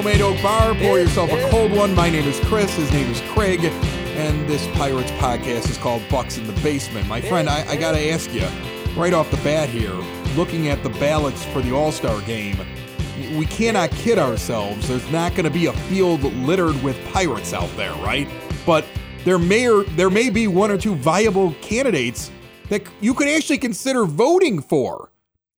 homemade oak bar. Pour yourself a cold one. My name is Chris. His name is Craig. And this Pirates podcast is called Bucks in the Basement. My friend, I, I got to ask you right off the bat here, looking at the ballots for the All Star game, we cannot kid ourselves. There's not going to be a field littered with Pirates out there, right? But there may or there may be one or two viable candidates that you could actually consider voting for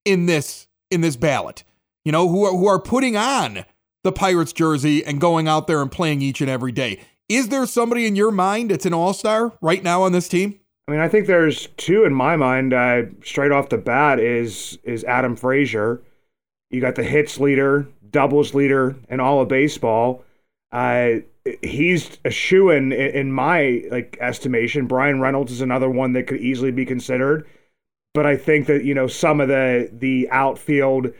in this in this ballot. You know, who are, who are putting on the Pirates jersey and going out there and playing each and every day. Is there somebody in your mind that's an all-star right now on this team? I mean, I think there's two in my mind. Uh, straight off the bat is is Adam Frazier. You got the hits leader, doubles leader, and all of baseball. Uh, he's a shoe in in my like estimation. Bryan Reynolds is another one that could easily be considered. But I think that you know some of the the outfield,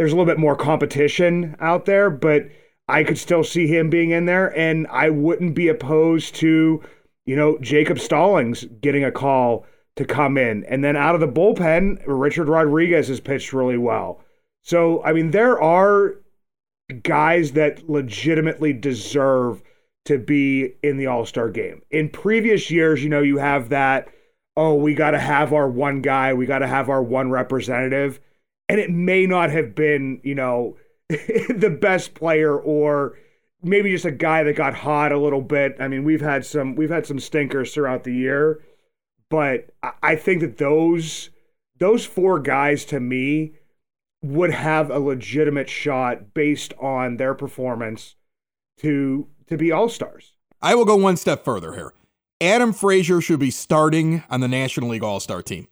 there's a little bit more competition out there. But I could still see him being in there, and I wouldn't be opposed to you know, Jacob Stallings getting a call to come in. And then out of the bullpen, Richard Rodriguez has pitched really well. So, I mean, there are guys that legitimately deserve to be in the All Star game. In previous years, you know, you have that, oh, we got to have our one guy, we got to have our one representative. And it may not have been, you know, the best player or maybe just a guy that got hot a little bit. I mean, we've had some we've had some stinkers throughout the year, but I- think that those those four guys to me would have a legitimate shot based on their performance to to be all stars. I will go one step further here. Adam Frazier should be starting on the National League All-Star team.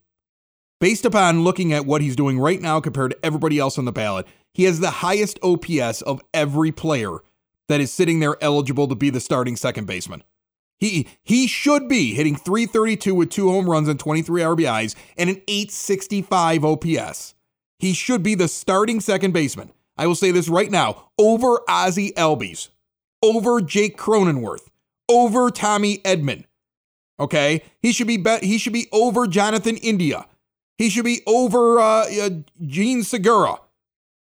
Based upon looking at what he's doing right now compared to everybody else on the ballot, he has the highest OPS of every player that is sitting there eligible to be the starting second baseman. He he should be hitting 332 with two home runs and 23 RBIs and an 865 OPS. He should be the starting second baseman. I will say this right now, over Ozzie Albies, over Jake Cronenworth, over Tommy Edman. Okay? He should be bet he should be over Jonathan India. He should be over uh, uh Jean Segura.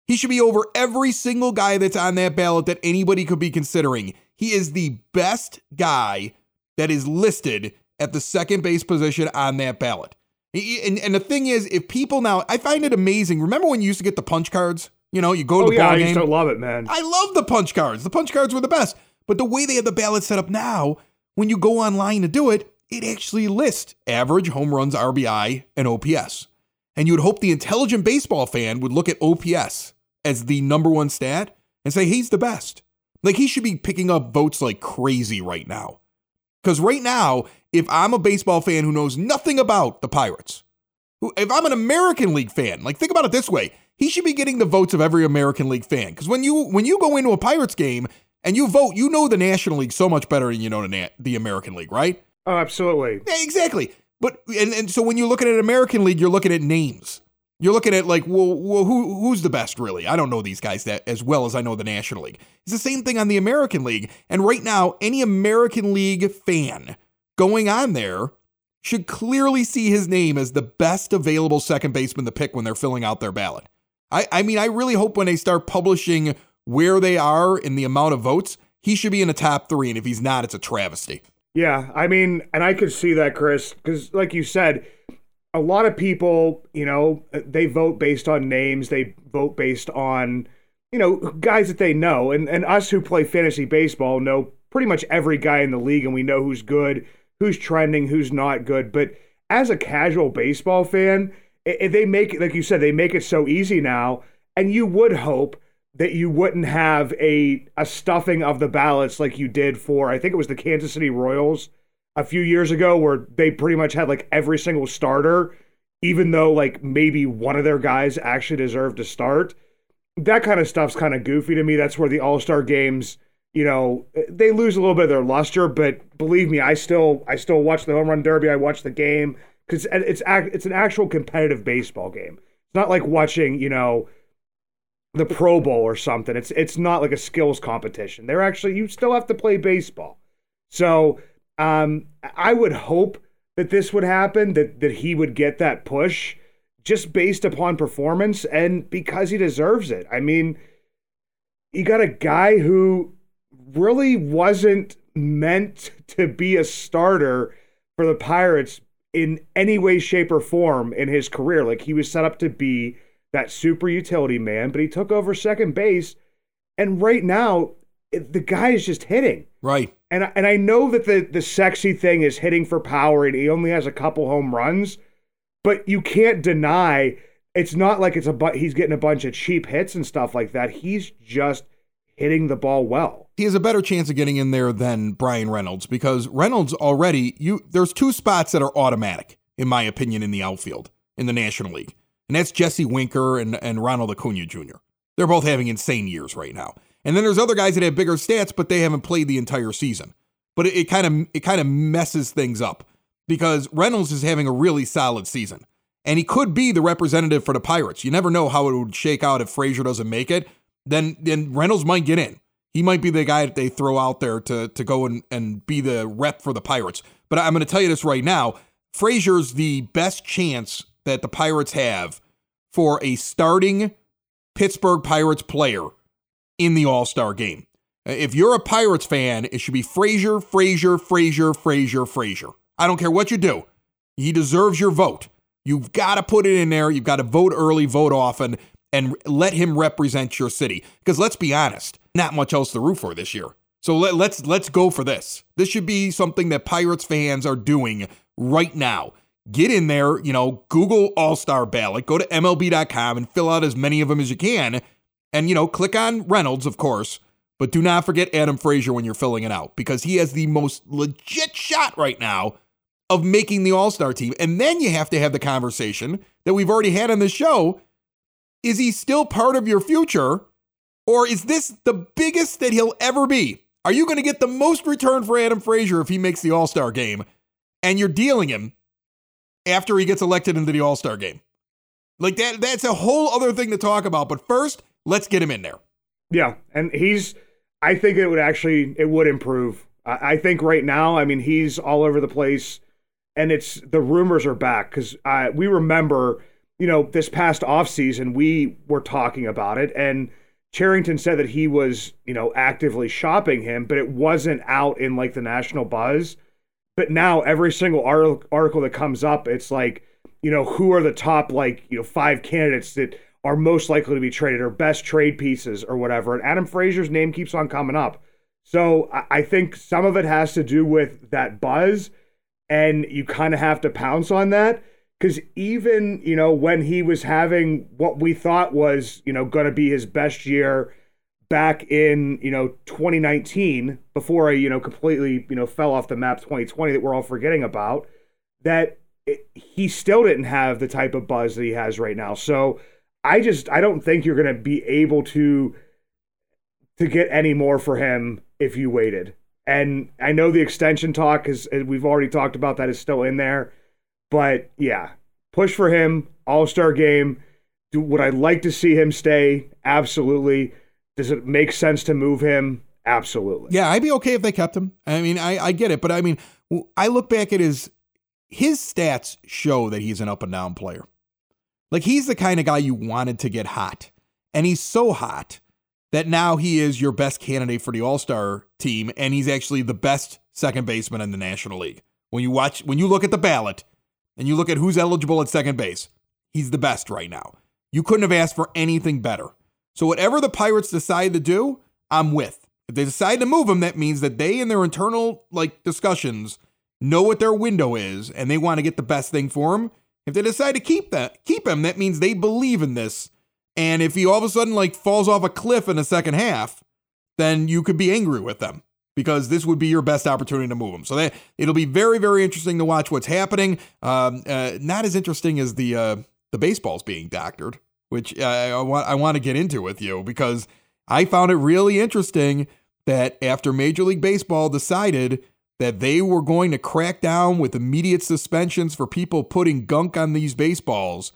He should be over every single guy that's on that ballot that anybody could be considering. He is the best guy that is listed at the second base position on that ballot. And, and the thing is, if people now, I find it amazing. Remember when you used to get the punch cards? You know, you go to Oh the yeah, ball I game. used to love it, man. I love the punch cards. The punch cards were the best. But the way they have the ballot set up now, when you go online to do it, it actually lists average home runs, RBI, and OPS. And you would hope the intelligent baseball fan would look at OPS as the number one stat and say he's the best. Like he should be picking up votes like crazy right now. Because right now, if I'm a baseball fan who knows nothing about the Pirates, if I'm an American League fan, like think about it this way, he should be getting the votes of every American League fan. Because when you when you go into a Pirates game and you vote, you know the National League so much better than you know the American League, right? Oh, absolutely. Exactly. But and, and so when you look at an American League, you're looking at names. You're looking at like, well, well, who who's the best really? I don't know these guys that as well as I know the National League. It's the same thing on the American League. And right now, any American League fan going on there should clearly see his name as the best available second baseman to pick when they're filling out their ballot. I, I mean, I really hope when they start publishing where they are in the amount of votes, he should be in the top three. And if he's not, it's a travesty. Yeah, I mean, and I could see that, Chris, because like you said, a lot of people, you know, they vote based on names, they vote based on, you know, guys that they know. And, and us who play fantasy baseball know pretty much every guy in the league and we know who's good, who's trending, who's not good. But as a casual baseball fan, i i- they make it like you said, they make it so easy now, and you would hope that you wouldn't have a a stuffing of the ballots like you did for I think it was the Kansas City Royals a few years ago where they pretty much had like every single starter even though like maybe one of their guys actually deserved to start. That kind of stuff's kind of goofy to me. That's where the All-Star games, you know, they lose a little bit of their luster, but believe me, I still I still watch the home run derby. I watch the game cuz it's it's an actual competitive baseball game. It's not like watching, you know, the Pro Bowl or something. It's it's not like a skills competition. They're actually you still have to play baseball. So um, I would hope that this would happen, that that he would get that push just based upon performance and because he deserves it. I mean, you got a guy who really wasn't meant to be a starter for the Pirates in any way, shape, or form in his career. Like he was set up to be that super utility man, but he took over second base. And right now, it- the guy is just hitting. Right. And I- and I know that the the sexy thing is hitting for power, and he only has a couple home runs, but you can't deny it's not like it's a bu- he's getting a bunch of cheap hits and stuff like that. He's just hitting the ball well. he has a better chance of getting in there than Bryan Reynolds because Reynolds already you there's two spots that are automatic in my opinion in the outfield in the National League. And that's Jesse Winker and, and Ronald Acuna Jr. They're both having insane years right now. And then there's other guys that have bigger stats, but they haven't played the entire season. But it kind of it kind of messes things up because Reynolds is having a really solid season. And he could be the representative for the Pirates. You never know how it would shake out if Frazier doesn't make it. Then then Reynolds might get in. He might be the guy that they throw out there to to go and, and be the rep for the Pirates. But I'm going to tell you this right now. Frazier's the best chance that the Pirates have for a starting Pittsburgh Pirates player in the All Star game. If you're a Pirates fan, it should be Frazier, Frazier, Frazier, Frazier, Frazier. I don't care what you do. He deserves your vote. You've got to put it in there. You've got to vote early, vote often, and let him represent your city. Because let's be honest, not much else to root for this year. So let, let's let's go for this. This should be something that Pirates fans are doing right now. Get in there, you know, Google All Star ballot, go to MLB.com and fill out as many of them as you can. And, you know, click on Reynolds, of course, but do not forget Adam Frazier when you're filling it out because he has the most legit shot right now of making the All Star team. And then you have to have the conversation that we've already had on the show. Is he still part of your future? Or is this the biggest that he'll ever be? Are you going to get the most return for Adam Frazier if he makes the All Star game and you're dealing him after he gets elected into the All Star game? Like that, that's a whole other thing to talk about. But first, let's get him in there. Yeah, and he's. I think it would actually it would improve. I, I think right now, I mean, he's all over the place, and it's the rumors are back because we remember, you know, this past off season we were talking about it, and Cherington said that he was, you know, actively shopping him, but it wasn't out in like the national buzz. But now every single article that comes up, it's like, you know, who are the top like you know five candidates that are most likely to be traded or best trade pieces or whatever. And Adam Frazier's name keeps on coming up. So I, think some of it has to do with that buzz, and you kind of have to pounce on that. Because even, you know, when he was having what we thought was, you know, going to be his best year back in, you know, 2019, before I, you know, completely, you know, fell off the map 2020 that we're all forgetting about, that it, he still didn't have the type of buzz that he has right now. So I just, I don't think you're going to be able to to get any more for him if you waited. And I know the extension talk is we've already talked about that is still in there. But yeah, push for him, all-star game. Do would I like to see him stay? Absolutely. Does it make sense to move him? Absolutely. Yeah, I'd be okay if they kept him. I mean, I, I get it, but I mean, I look back at his his stats show that he's an up and down player. Like he's the kind of guy you wanted to get hot, and he's so hot that now he is your best candidate for the All Star team, and he's actually the best second baseman in the National League. When you watch, when you look at the ballot, and you look at who's eligible at second base, he's the best right now. You couldn't have asked for anything better. So whatever the Pirates decide to do, I'm with. If they decide to move him, that means that they in their internal like discussions know what their window is, and they want to get the best thing for him. If they decide to keep that, keep him, that means they believe in this. And if he all of a sudden like falls off a cliff in the second half, then you could be angry with them because this would be your best opportunity to move him. So that it'll be very, very interesting to watch what's happening. Um, uh, not as interesting as the uh, the baseballs being doctored, which uh, I want I want to get into with you because I found it really interesting that after Major League Baseball decided that they were going to crack down with immediate suspensions for people putting gunk on these baseballs,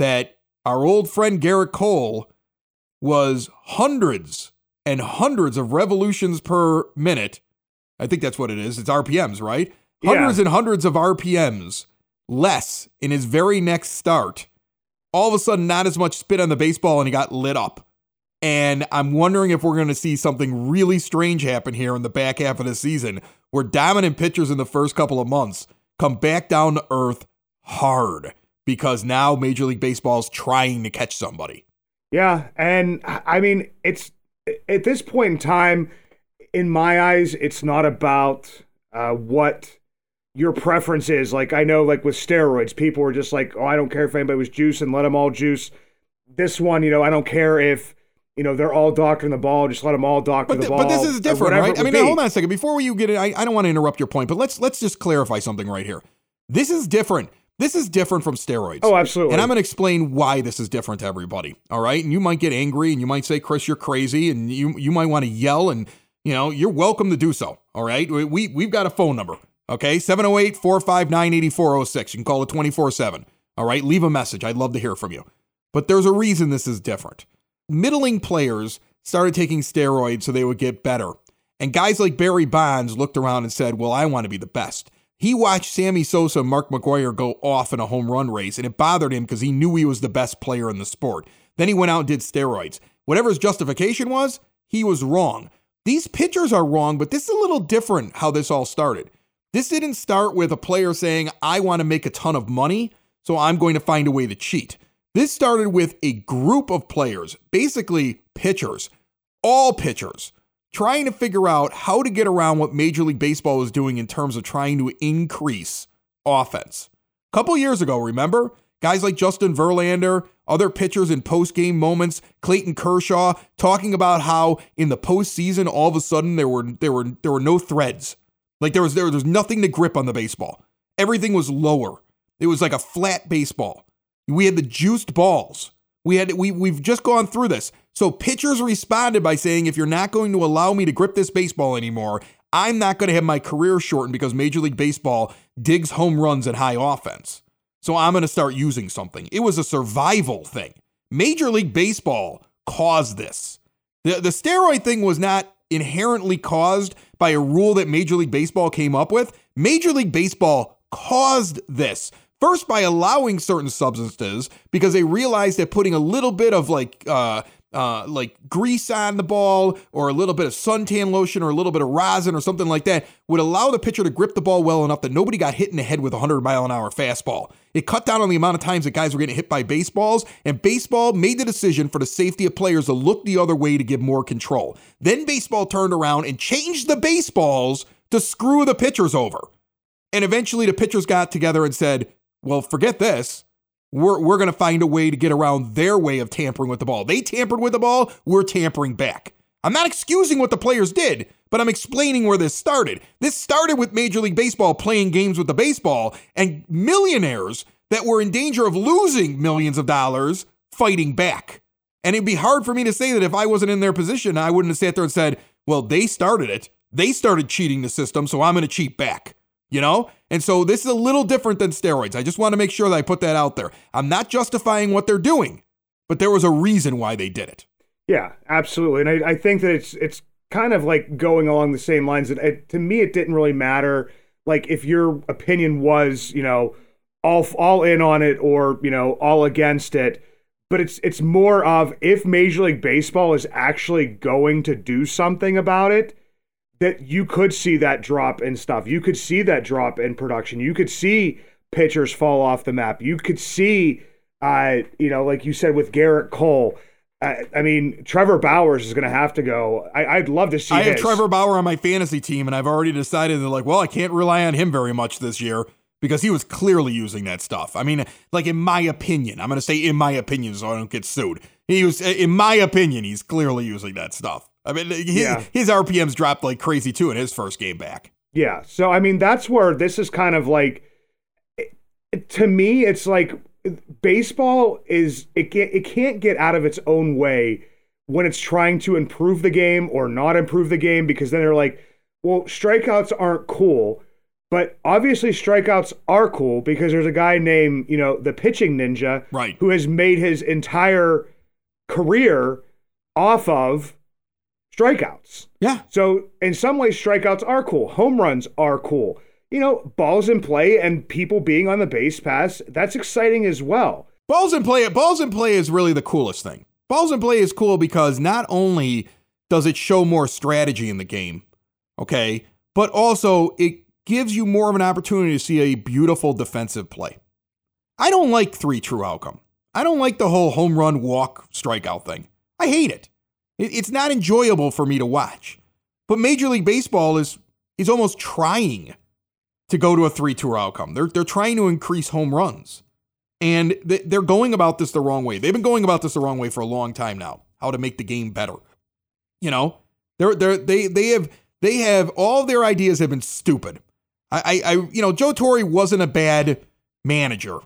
that our old friend Gerrit Cole was hundreds and hundreds of revolutions per minute. I think that's what it is. It's RPMs, right? Yeah. Hundreds and hundreds of RPMs less in his very next start. All of a sudden, not as much spit on the baseball, and he got lit up. And I'm wondering if we're going to see something really strange happen here in the back half of the season where dominant pitchers in the first couple of months come back down to earth hard because now Major League Baseball is trying to catch somebody. Yeah, and I mean, it's at this point in time, in my eyes, it's not about uh, what your preference is. Like I know, like with steroids, people were just like, "Oh, I don't care if anybody was juicing, let them all juice." This one, you know, I don't care if you know they're all doctoring the ball, just let them all doctor But, the th- ball. but this is different, right? I mean, hold on a second. Before you get it, I, I don't want to interrupt your point, but let's let's just clarify something right here. This is different. This is different from steroids. Oh, absolutely. And I'm going to explain why this is different to everybody. All right. And you might get angry and you might say, Chris, you're crazy. And you, you might want to yell and, you know, you're welcome to do so. All right. We, we, we've got a phone number. Okay. 708 459 8406. You can call it 24 7. All right. Leave a message. I'd love to hear from you. But there's a reason this is different. Middling players started taking steroids so they would get better. And guys like Barry Bonds looked around and said, Well, I want to be the best. He watched Sammy Sosa and Mark McGwire go off in a home run race, and it bothered him because he knew he was the best player in the sport. Then he went out and did steroids. Whatever his justification was, he was wrong. These pitchers are wrong, but this is a little different how this all started. This didn't start with a player saying, I want to make a ton of money, so I'm going to find a way to cheat. This started with a group of players, basically pitchers, all pitchers, trying to figure out how to get around what Major League Baseball was doing in terms of trying to increase offense. A couple years ago, remember? Guys like Justin Verlander, other pitchers in post game moments, Clayton Kershaw, talking about how in the postseason, all of a sudden there were there were there were no threads. Like there was there, there was nothing to grip on the baseball. Everything was lower. It was like a flat baseball. We had the juiced balls. We had we we've just gone through this. So pitchers responded by saying, if you're not going to allow me to grip this baseball anymore, I'm not going to have my career shortened because Major League Baseball digs home runs and high offense. So I'm going to start using something. It was a survival thing. Major League Baseball caused this. The, the steroid thing was not inherently caused by a rule that Major League Baseball came up with. Major League Baseball caused this. First, by allowing certain substances because they realized that putting a little bit of like uh, uh, like grease on the ball or a little bit of suntan lotion or a little bit of rosin or something like that would allow the pitcher to grip the ball well enough that nobody got hit in the head with a 100 mile an hour fastball. It cut down on the amount of times that guys were getting hit by baseballs, and baseball made the decision for the safety of players to look the other way to give more control. Then baseball turned around and changed the baseballs to screw the pitchers over. And eventually the pitchers got together and said, well, forget this. We're, we're going to find a way to get around their way of tampering with the ball. They tampered with the ball, we're tampering back. I'm not excusing what the players did, but I'm explaining where this started. This started with Major League Baseball playing games with the baseball and millionaires that were in danger of losing millions of dollars fighting back. And it'd be hard for me to say that if I wasn't in their position, I wouldn't have sat there and said, well, they started it. They started cheating the system, so I'm going to cheat back you know? And so this is a little different than steroids. I just want to make sure that I put that out there. I'm not justifying what they're doing, but there was a reason why they did it. Yeah, absolutely. And I, I think that it's it's kind of like going along the same lines. That it, to me, it didn't really matter. Like if your opinion was, you know, all all in on it or you know all against it, but it's it's more of if Major League Baseball is actually going to do something about it, that you could see that drop in stuff. You could see that drop in production. You could see pitchers fall off the map. You could see, uh, you know, like you said with Gerrit Cole. I, I mean, Trevor Bauer is going to have to go. I, would love to see. I have. Trevor Bauer on my fantasy team, and I've already decided that, like, well, I can't rely on him very much this year because he was clearly using that stuff. I mean, like, in my opinion, I'm going to say in my opinion so I don't get sued. He was, in my opinion, he's clearly using that stuff. I mean, his, Yeah. his RPMs dropped like crazy too in his first game back. Yeah. So I mean, that's where this is kind of like. to me, it's like baseball is it can't it can't get out of its own way when it's trying to improve the game or not improve the game because then they're like, well, strikeouts aren't cool. But obviously, strikeouts are cool because there's a guy named, you know, the pitching ninja, Right. who has made his entire career off of strikeouts. Yeah. So in some ways, strikeouts are cool. Home runs are cool. You know, balls in play and people being on the base pass, that's exciting as well. Balls in play, balls in play is really the coolest thing. Balls in play is cool because not only does it show more strategy in the game, okay, but also it gives you more of an opportunity to see a beautiful defensive play. I don't like three true outcome. I don't like the whole home run walk strikeout thing. I hate it. It- It's not enjoyable for me to watch. But Major League Baseball is is almost trying to go to a three true outcome. They're they're trying to increase home runs. And th- they're going about this the wrong way. They've been going about this the wrong way for a long time now. How to make the game better. You know, they're they're they they have they have all their ideas have been stupid. I I, I you know Joe Torre wasn't a bad manager,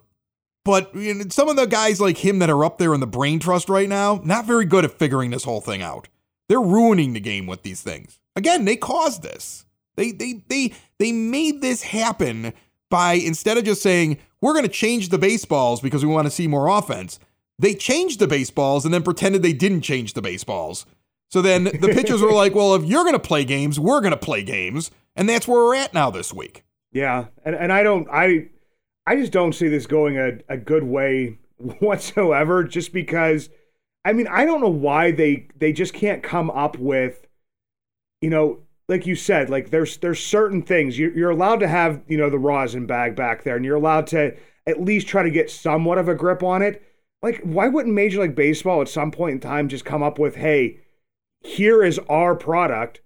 but you know, some of the guys like him that are up there in the brain trust right now, not very good at figuring this whole thing out. They're ruining the game with these things. Again, they caused this. They they they they made this happen by instead of just saying we're going to change the baseballs because we want to see more offense, they changed the baseballs and then pretended they didn't change the baseballs. So then the pitchers were like, "Well, if you're going to play games, we're going to play games," and that's where we're at now this week. Yeah, and and I don't I I just don't see this going a, a good way whatsoever. Just because, I mean, I don't know why they they just can't come up with, you know, like you said, like there's there's certain things you're, you're allowed to have, you know, the rosin bag back there, and you're allowed to at least try to get somewhat of a grip on it. Like, why wouldn't Major League Baseball at some point in time just come up with, hey, here is our product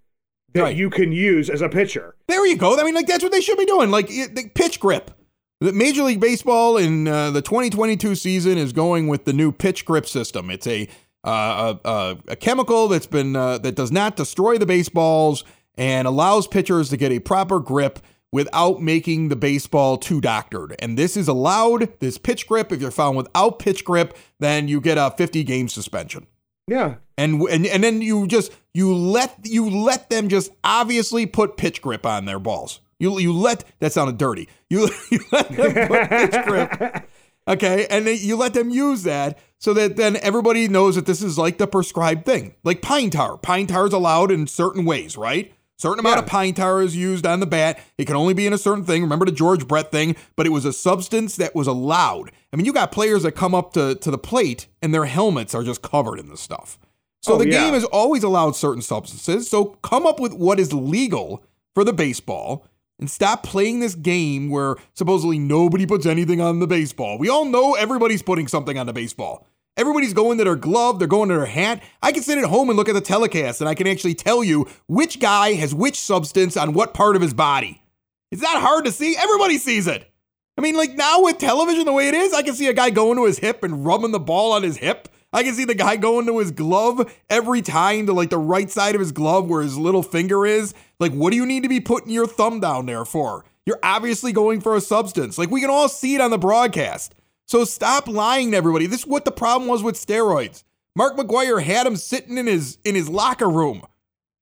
that Right. you can use as a pitcher. There you go. I mean, like that's what they should be doing. Like the pitch grip. The Major League Baseball in uh, the 2022 season is going with the new pitch grip system. It's a uh, a, a, a chemical that's been uh, that does not destroy the baseballs and allows pitchers to get a proper grip without making the baseball too doctored. And this is allowed. This pitch grip. If you're found without pitch grip, then you get a 50 game suspension Yeah, and and and then you just you let you let them just obviously put pitch grip on their balls. You you let that sounded dirty. You, you let them put pitch grip. Okay, and then you let them use that so that then everybody knows that this is like the prescribed thing. Like pine tar. Pine tar is allowed in certain ways, right? Certain amount of pine tar is used on the bat. It can only be in a certain thing. Remember the George Brett thing? But it was a substance that was allowed. I mean, you got players that come up to, to the plate and their helmets are just covered in this stuff. So Oh, the yeah. game has always allowed certain substances. So come up with what is legal for the baseball and stop playing this game where supposedly nobody puts anything on the baseball. We all know everybody's putting something on the baseball. Everybody's going to their glove, they're going to their hat. I can sit at home and look at the telecast and I can actually tell you which guy has which substance on what part of his body. It's not hard to see. Everybody sees it. I mean, like now with television the way it is, I can see a guy going to his hip and rubbing the ball on his hip. I can see the guy going to his glove every time to like the right side of his glove where his little finger is. Like, what do you need to be putting your thumb down there for? You're obviously going for a substance. Like, we can all see it on the broadcast. So stop lying to everybody. This is what the problem was with steroids. Mark McGwire had him sitting in his in his locker room.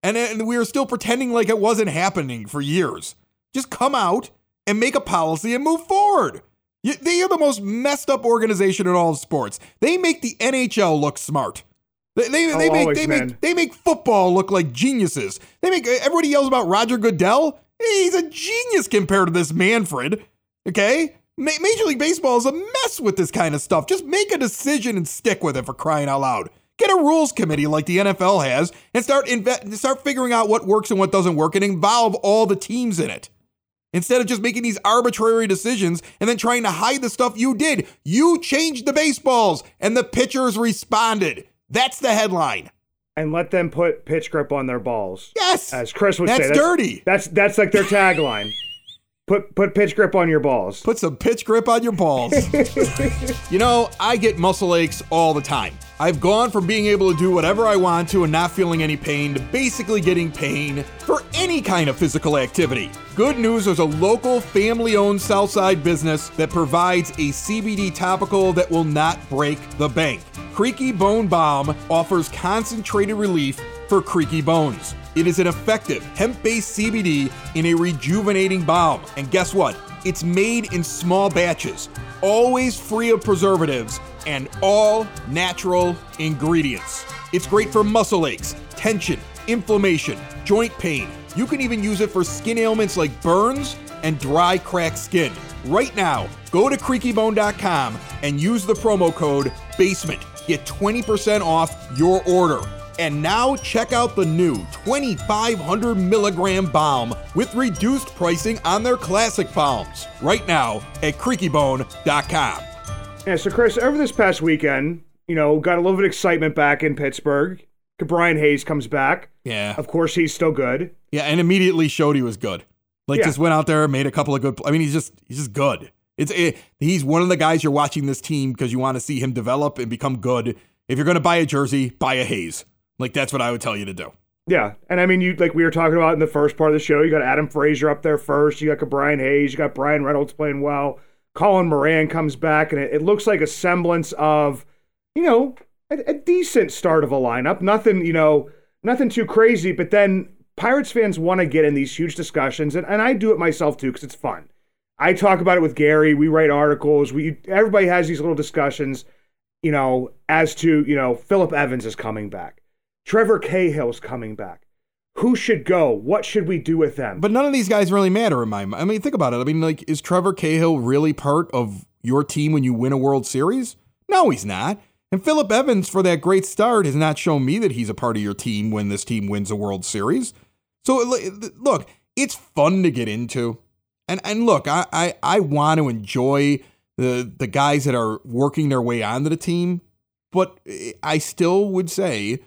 And, and we were still pretending like it wasn't happening for years. Just come out and make a policy and move forward. You- They are the most messed up organization in all of sports. They make the NHL look smart. They, they, they Oh, make always, they man. make they make football look like geniuses. They make everybody yells about Roger Goodell. He's a genius compared to this Manfred. Okay, Ma- Major League Baseball is a mess with this kind of stuff. Just make a decision and stick with it for crying out loud. Get a rules committee like the NFL has and start inve- start figuring out what works and what doesn't work and involve all the teams in it. Instead of just making these arbitrary decisions and then trying to hide the stuff you did, you changed the baseballs and the pitchers responded. That's the headline. and let them put pitch grip on their balls. Yes. As Chris would That's say, dirty. That's that's like their tagline. put put pitch grip on your balls. Put some pitch grip on your balls. you know, I get muscle aches all the time. I've gone from being able to do whatever I want to and not feeling any pain to basically getting pain for any kind of physical activity. Good news there's a local family owned Southside business that provides a CBD topical that will not break the bank. Creaky Bone Balm offers concentrated relief for creaky bones. It is an effective hemp based CBD in a rejuvenating balm. And guess what? It's made in small batches, always free of preservatives, and all natural ingredients. It's great for muscle aches, tension, inflammation, joint pain. You can even use it for skin ailments like burns and dry, cracked skin. Right now, go to creakybone.com and use the promo code BASEMENT. Get 20% off your order. And now check out the new 2500 milligram balm with reduced pricing on their classic balms right now at creakybone.com. Yeah, so Chris, over this past weekend, you know, got a little bit of excitement back in Pittsburgh. Brian Hayes comes back. Yeah. Of course, he's still good. Yeah, and immediately showed he was good. Like Yeah. just went out there, made a couple of good. I mean, he's just he's just good. It's it, he's one of the guys you're watching this team because you want to see him develop and become good. If you're going to buy a jersey, buy a Hayes. Like that's what I would tell you to do. Yeah, and I mean, you like we were talking about in the first part of the show. You got Adam Frazier up there first. You got Brian Hayes. You got Bryan Reynolds playing well. Colin Moran comes back, and it, it looks like a semblance of, you know, a, a decent start of a lineup. Nothing, you know, nothing too crazy. But then Pirates fans want to get in these huge discussions, and, and I do it myself too because it's fun. I talk about it with Gary. We write articles. We everybody has these little discussions, you know, as to you know Phillip Evans is coming back, Trevor Cahill's coming back. Who should go? What should we do with them? But none of these guys really matter in my mind. I mean, think about it. I mean, like, is Trevor Cahill really part of your team when you win a World Series? No, he's not. And Phillip Evans, for that great start, has not shown me that he's a part of your team when this team wins a World Series. So look, it's fun to get into. And and look, I I, I want to enjoy the the guys that are working their way onto the team, but eh, I still would say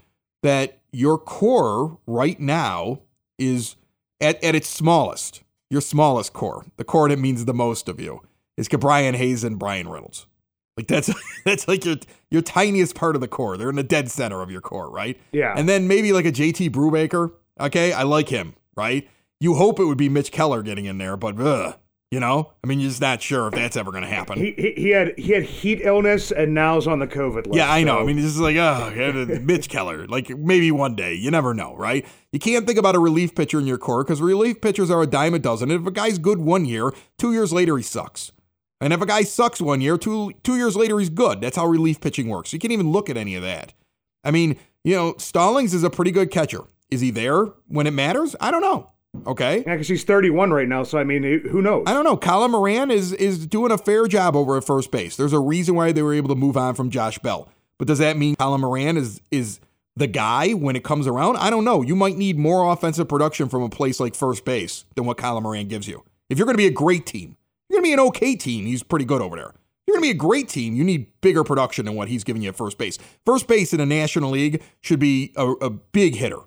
that your core right now is at, at its smallest. Your smallest core, the core that means the most of you, is Brian Hayes and Bryan Reynolds. Like that's that's like your your tiniest part of the core. They're in the dead center of your core, right? Yeah. And then maybe like a JT Brubaker. Okay, I like him, right? You hope it would be Mitch Keller getting in there, but ugh, you know, I mean, you're just not sure if that's ever going to happen. he, he he had he had heat illness and now's on the COVID list. Yeah, I know. so- I mean, it's just like, oh, Mitch Keller. Like maybe one day. You never know, right? You can't think about a relief pitcher in your core because relief pitchers are a dime a dozen. And if a guy's good one year, two years later he sucks. And if a guy sucks one year, two two years later he's good. That's how relief pitching works. You can't even look at any of that. I mean, you know, Stallings is a pretty good catcher. Is he there when it matters? I don't know. Okay. yeah, because he's 31 right now. So I mean, who knows? I don't know. Colin Moran is is doing a fair job over at first base. There's a reason why they were able to move on from Josh Bell. But does that mean Colin Moran is is the guy when it comes around? I don't know. You might need more offensive production from a place like first base than what Colin Moran gives you. If you're going to be a great team, you're going to be an okay team. He's pretty good over there. You're going to be a great team. You need bigger production than what he's giving you at first base. First base in the National League should be a, a big hitter.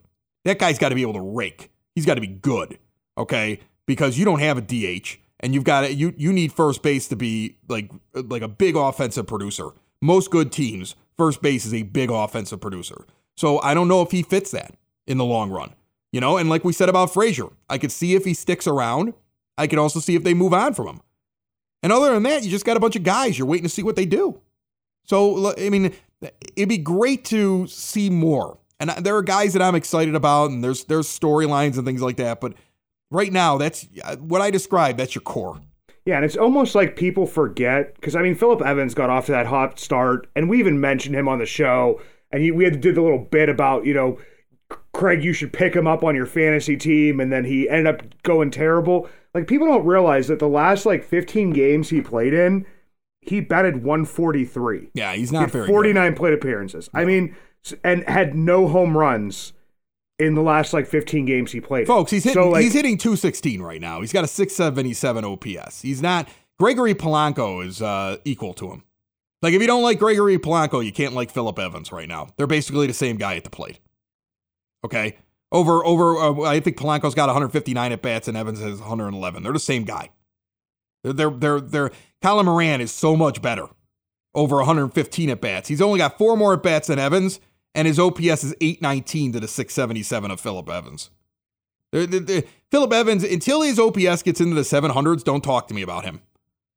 That guy's got to be able to rake. He's got to be good, okay? Because you don't have a DH, and you've got to, you you need first base to be like like a big offensive producer. Most good teams, first base is a big offensive producer. So I don't know if he fits that in the long run, you know. And like we said about Frazier, I could see if he sticks around. I can also see if they move on from him. And other than that, you just got a bunch of guys. You're waiting to see what they do. So, I mean, it'd be great to see more. And there are guys that I'm excited about, and there's there's storylines and things like that. But right now, that's uh, what I describe. That's your core. Yeah, and it's almost like people forget because I mean, Phillip Evans got off to that hot start, and we even mentioned him on the show, and he, we had to do the little bit about you know, Craig, you should pick him up on your fantasy team, and then he ended up going terrible. Like people don't realize that the last like 15 games he played in, he batted 143. Yeah, he's He not had very good. 49 plate appearances. I mean, and had no home runs in the last like 15 games he played. Folks, he's hitting So, like, he's hitting 216 right now. He's got a 677 OPS. He's not Gregory Polanco is uh, equal to him. Like if you don't like Gregory Polanco, you can't like Phillip Evans right now. They're basically the same guy at the plate. Okay, over over. Uh, I think Polanco's got 159 at bats and Evans has 111. They're the same guy. They're they're they're, they're Colin Moran is so much better, over 115 at bats. He's only got four more at bats than Evans, and his OPS is 819 to the 677 of Phillip Evans. Phillip Evans, until his OPS gets into the 700s, don't talk to me about him.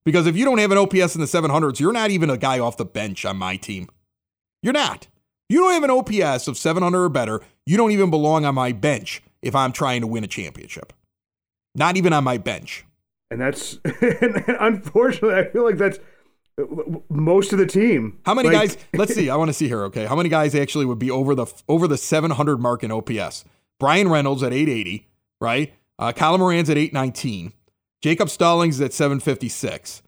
Because if you don't have an OPS in the 700s, you're not even a guy off the bench on my team. You're not. You don't have an OPS of 700 or better. You don't even belong on my bench if I'm trying to win a championship. Not even on my bench. And that's, and unfortunately, I feel like that's most of the team. How many Like- guys? Let's see. I want to see here. Okay, how many guys actually would be over the over the 700 mark in OPS? Bryan Reynolds at 880, right? Uh, Colin Moran's at 819. Jacob Stallings is at 756.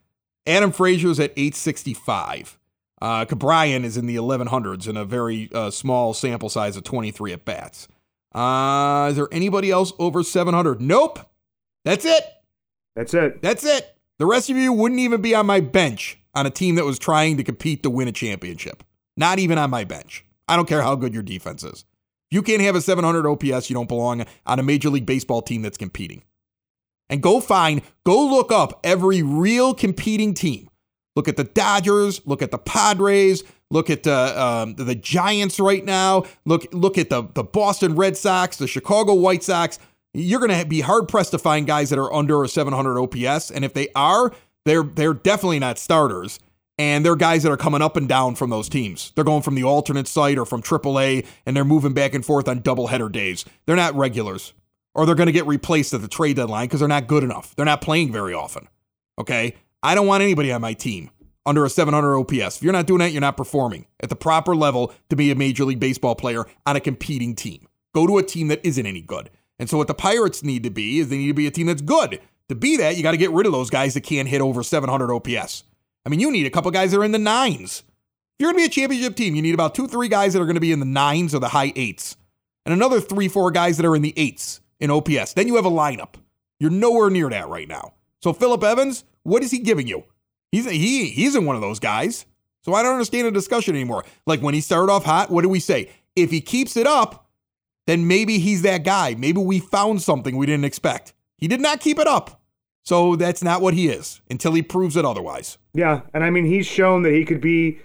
Adam Frazier's at 865. Uh, Ke'Bryan is in the 1100s in a very uh, small sample size of 23 at bats. Uh, is there anybody else over 700? Nope. That's it. That's it. That's it. The rest of you wouldn't even be on my bench on a team that was trying to compete to win a championship. Not even on my bench. I don't care how good your defense is. If you can't have a 700 OPS, you don't belong on a Major League Baseball team that's competing. And go find, go look up every real competing team. Look at the Dodgers, look at the Padres, look at the um, the Giants right now. Look look at the the Boston Red Sox, the Chicago White Sox. You're going to be hard pressed to find guys that are under a 700 OPS, and if they are, they're they're definitely not starters. And they're guys that are coming up and down from those teams. They're going from the alternate site or from AAA, and they're moving back and forth on doubleheader days. They're not regulars, or they're going to get replaced at the trade deadline because they're not good enough. They're not playing very often. Okay, I don't want anybody on my team under a 700 OPS. If you're not doing that, you're not performing at the proper level to be a Major League Baseball player on a competing team. Go to a team that isn't any good. And so what the Pirates need to be is they need to be a team that's good. To be that, you got to get rid of those guys that can't hit over 700 OPS. I mean, you need a couple guys that are in the nines. If you're going to be a championship team, you need about two, three guys that are going to be in the nines or the high eights, and another three, four guys that are in the eights in OPS. Then you have a lineup. You're nowhere near that right now. So Phillip Evans, what is he giving you? He's he he isn't one of those guys. So I don't understand the discussion anymore. Like when he started off hot, what do we say? If he keeps it up, then maybe he's that guy. Maybe we found something we didn't expect. He did not keep it up. So that's not what he is until he proves it otherwise. Yeah, and I mean he's shown that he could be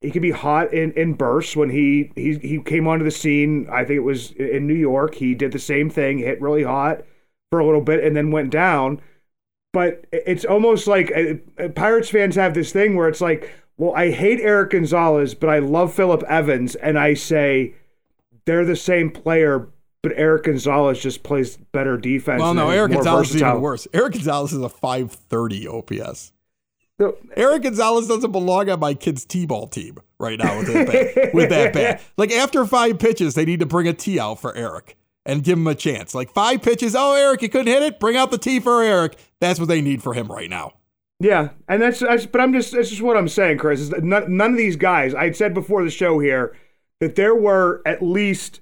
he could be hot in, in bursts when he, he he came onto the scene. I think it was in New York. He did the same thing, hit really hot for a little bit, and then went down. But it's almost like uh, Pirates fans have this thing where it's like, well, I hate Erik Gonzalez, but I love Phillip Evans, and I say they're the same player, but Erik Gonzalez just plays better defense. Well, no, Erik Gonzalez is even worse. Erik Gonzalez is a 530 OPS. So- Erik Gonzalez doesn't belong on my kid's T-ball team right now with that bat. with that bat. Like after five pitches, they need to bring a tee out for Eric and give him a chance. Like five pitches, oh Eric, you couldn't hit it. Bring out the tee for Eric. That's what they need for him right now. Yeah, and that's, that's but I'm just that's just what I'm saying, Chris. Is that none, none of these guys. I had said before the show here that there were at least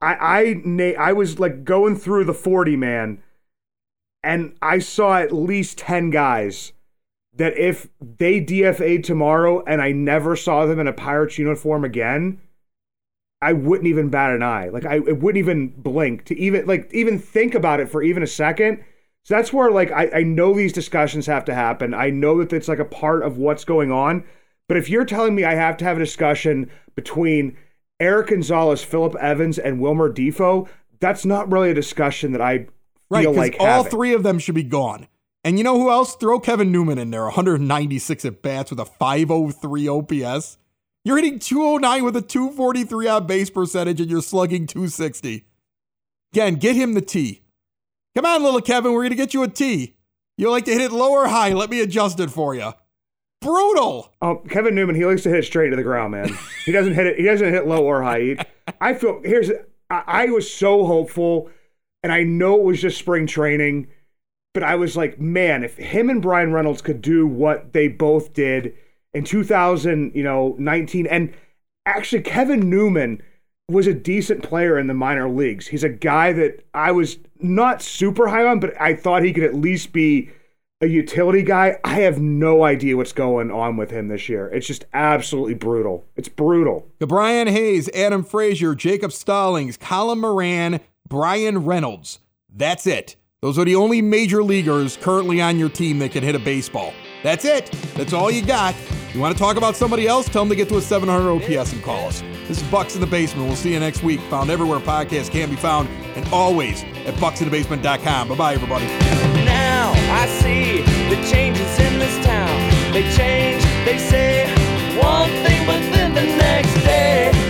I I I was like going through the 40 man, and I saw at least 10 guys that if they DFA'd tomorrow and I never saw them in a Pirates uniform again, I wouldn't even bat an eye. Like I, I wouldn't even blink to even like even think about it for even a second. So that's where like I, I know these discussions have to happen. I know that it's like a part of what's going on. But if you're telling me I have to have a discussion between Erik Gonzalez, Phillip Evans, and Wilmer Difo, that's not really a discussion that I Right, feel because like all having. three of them should be gone. And you know who else? Throw Kevin Newman in there, 196 at bats with a 503 OPS. You're hitting 209 with a 243 on base percentage, and you're slugging 260. Again, get him the T. Come on, little Kevin, we're gonna get you a T. You like to hit it low or high? Let me adjust it for you. Brutal. Oh, Kevin Newman, he likes to hit straight to the ground, man. He doesn't hit it. He doesn't hit low or high. I feel here's. I, I was so hopeful, and I know it was just spring training, but I was like, man, if him and Bryan Reynolds could do what they both did in 2000, you know, 19, and actually Kevin Newman was a decent player in the minor leagues. He's a guy that I was not super high on, but I thought he could at least be a utility guy. I have no idea what's going on with him this year. It's just absolutely brutal. It's brutal. Ke'Bryan Hayes, Adam Frazier, Jacob Stallings, Colin Moran, Bryan Reynolds. That's it. Those are the only major leaguers currently on your team that can hit a baseball. That's it. That's all you got. You want to talk about somebody else? Tell them to get to a 700 OPS and call us. This is Bucks in the Basement. We'll see you next week. Found everywhere podcasts can be found and always at bucksinthebasement.com. Bye bye, everybody. Now I see the changes in this town. They change, they say one thing, but then the next day.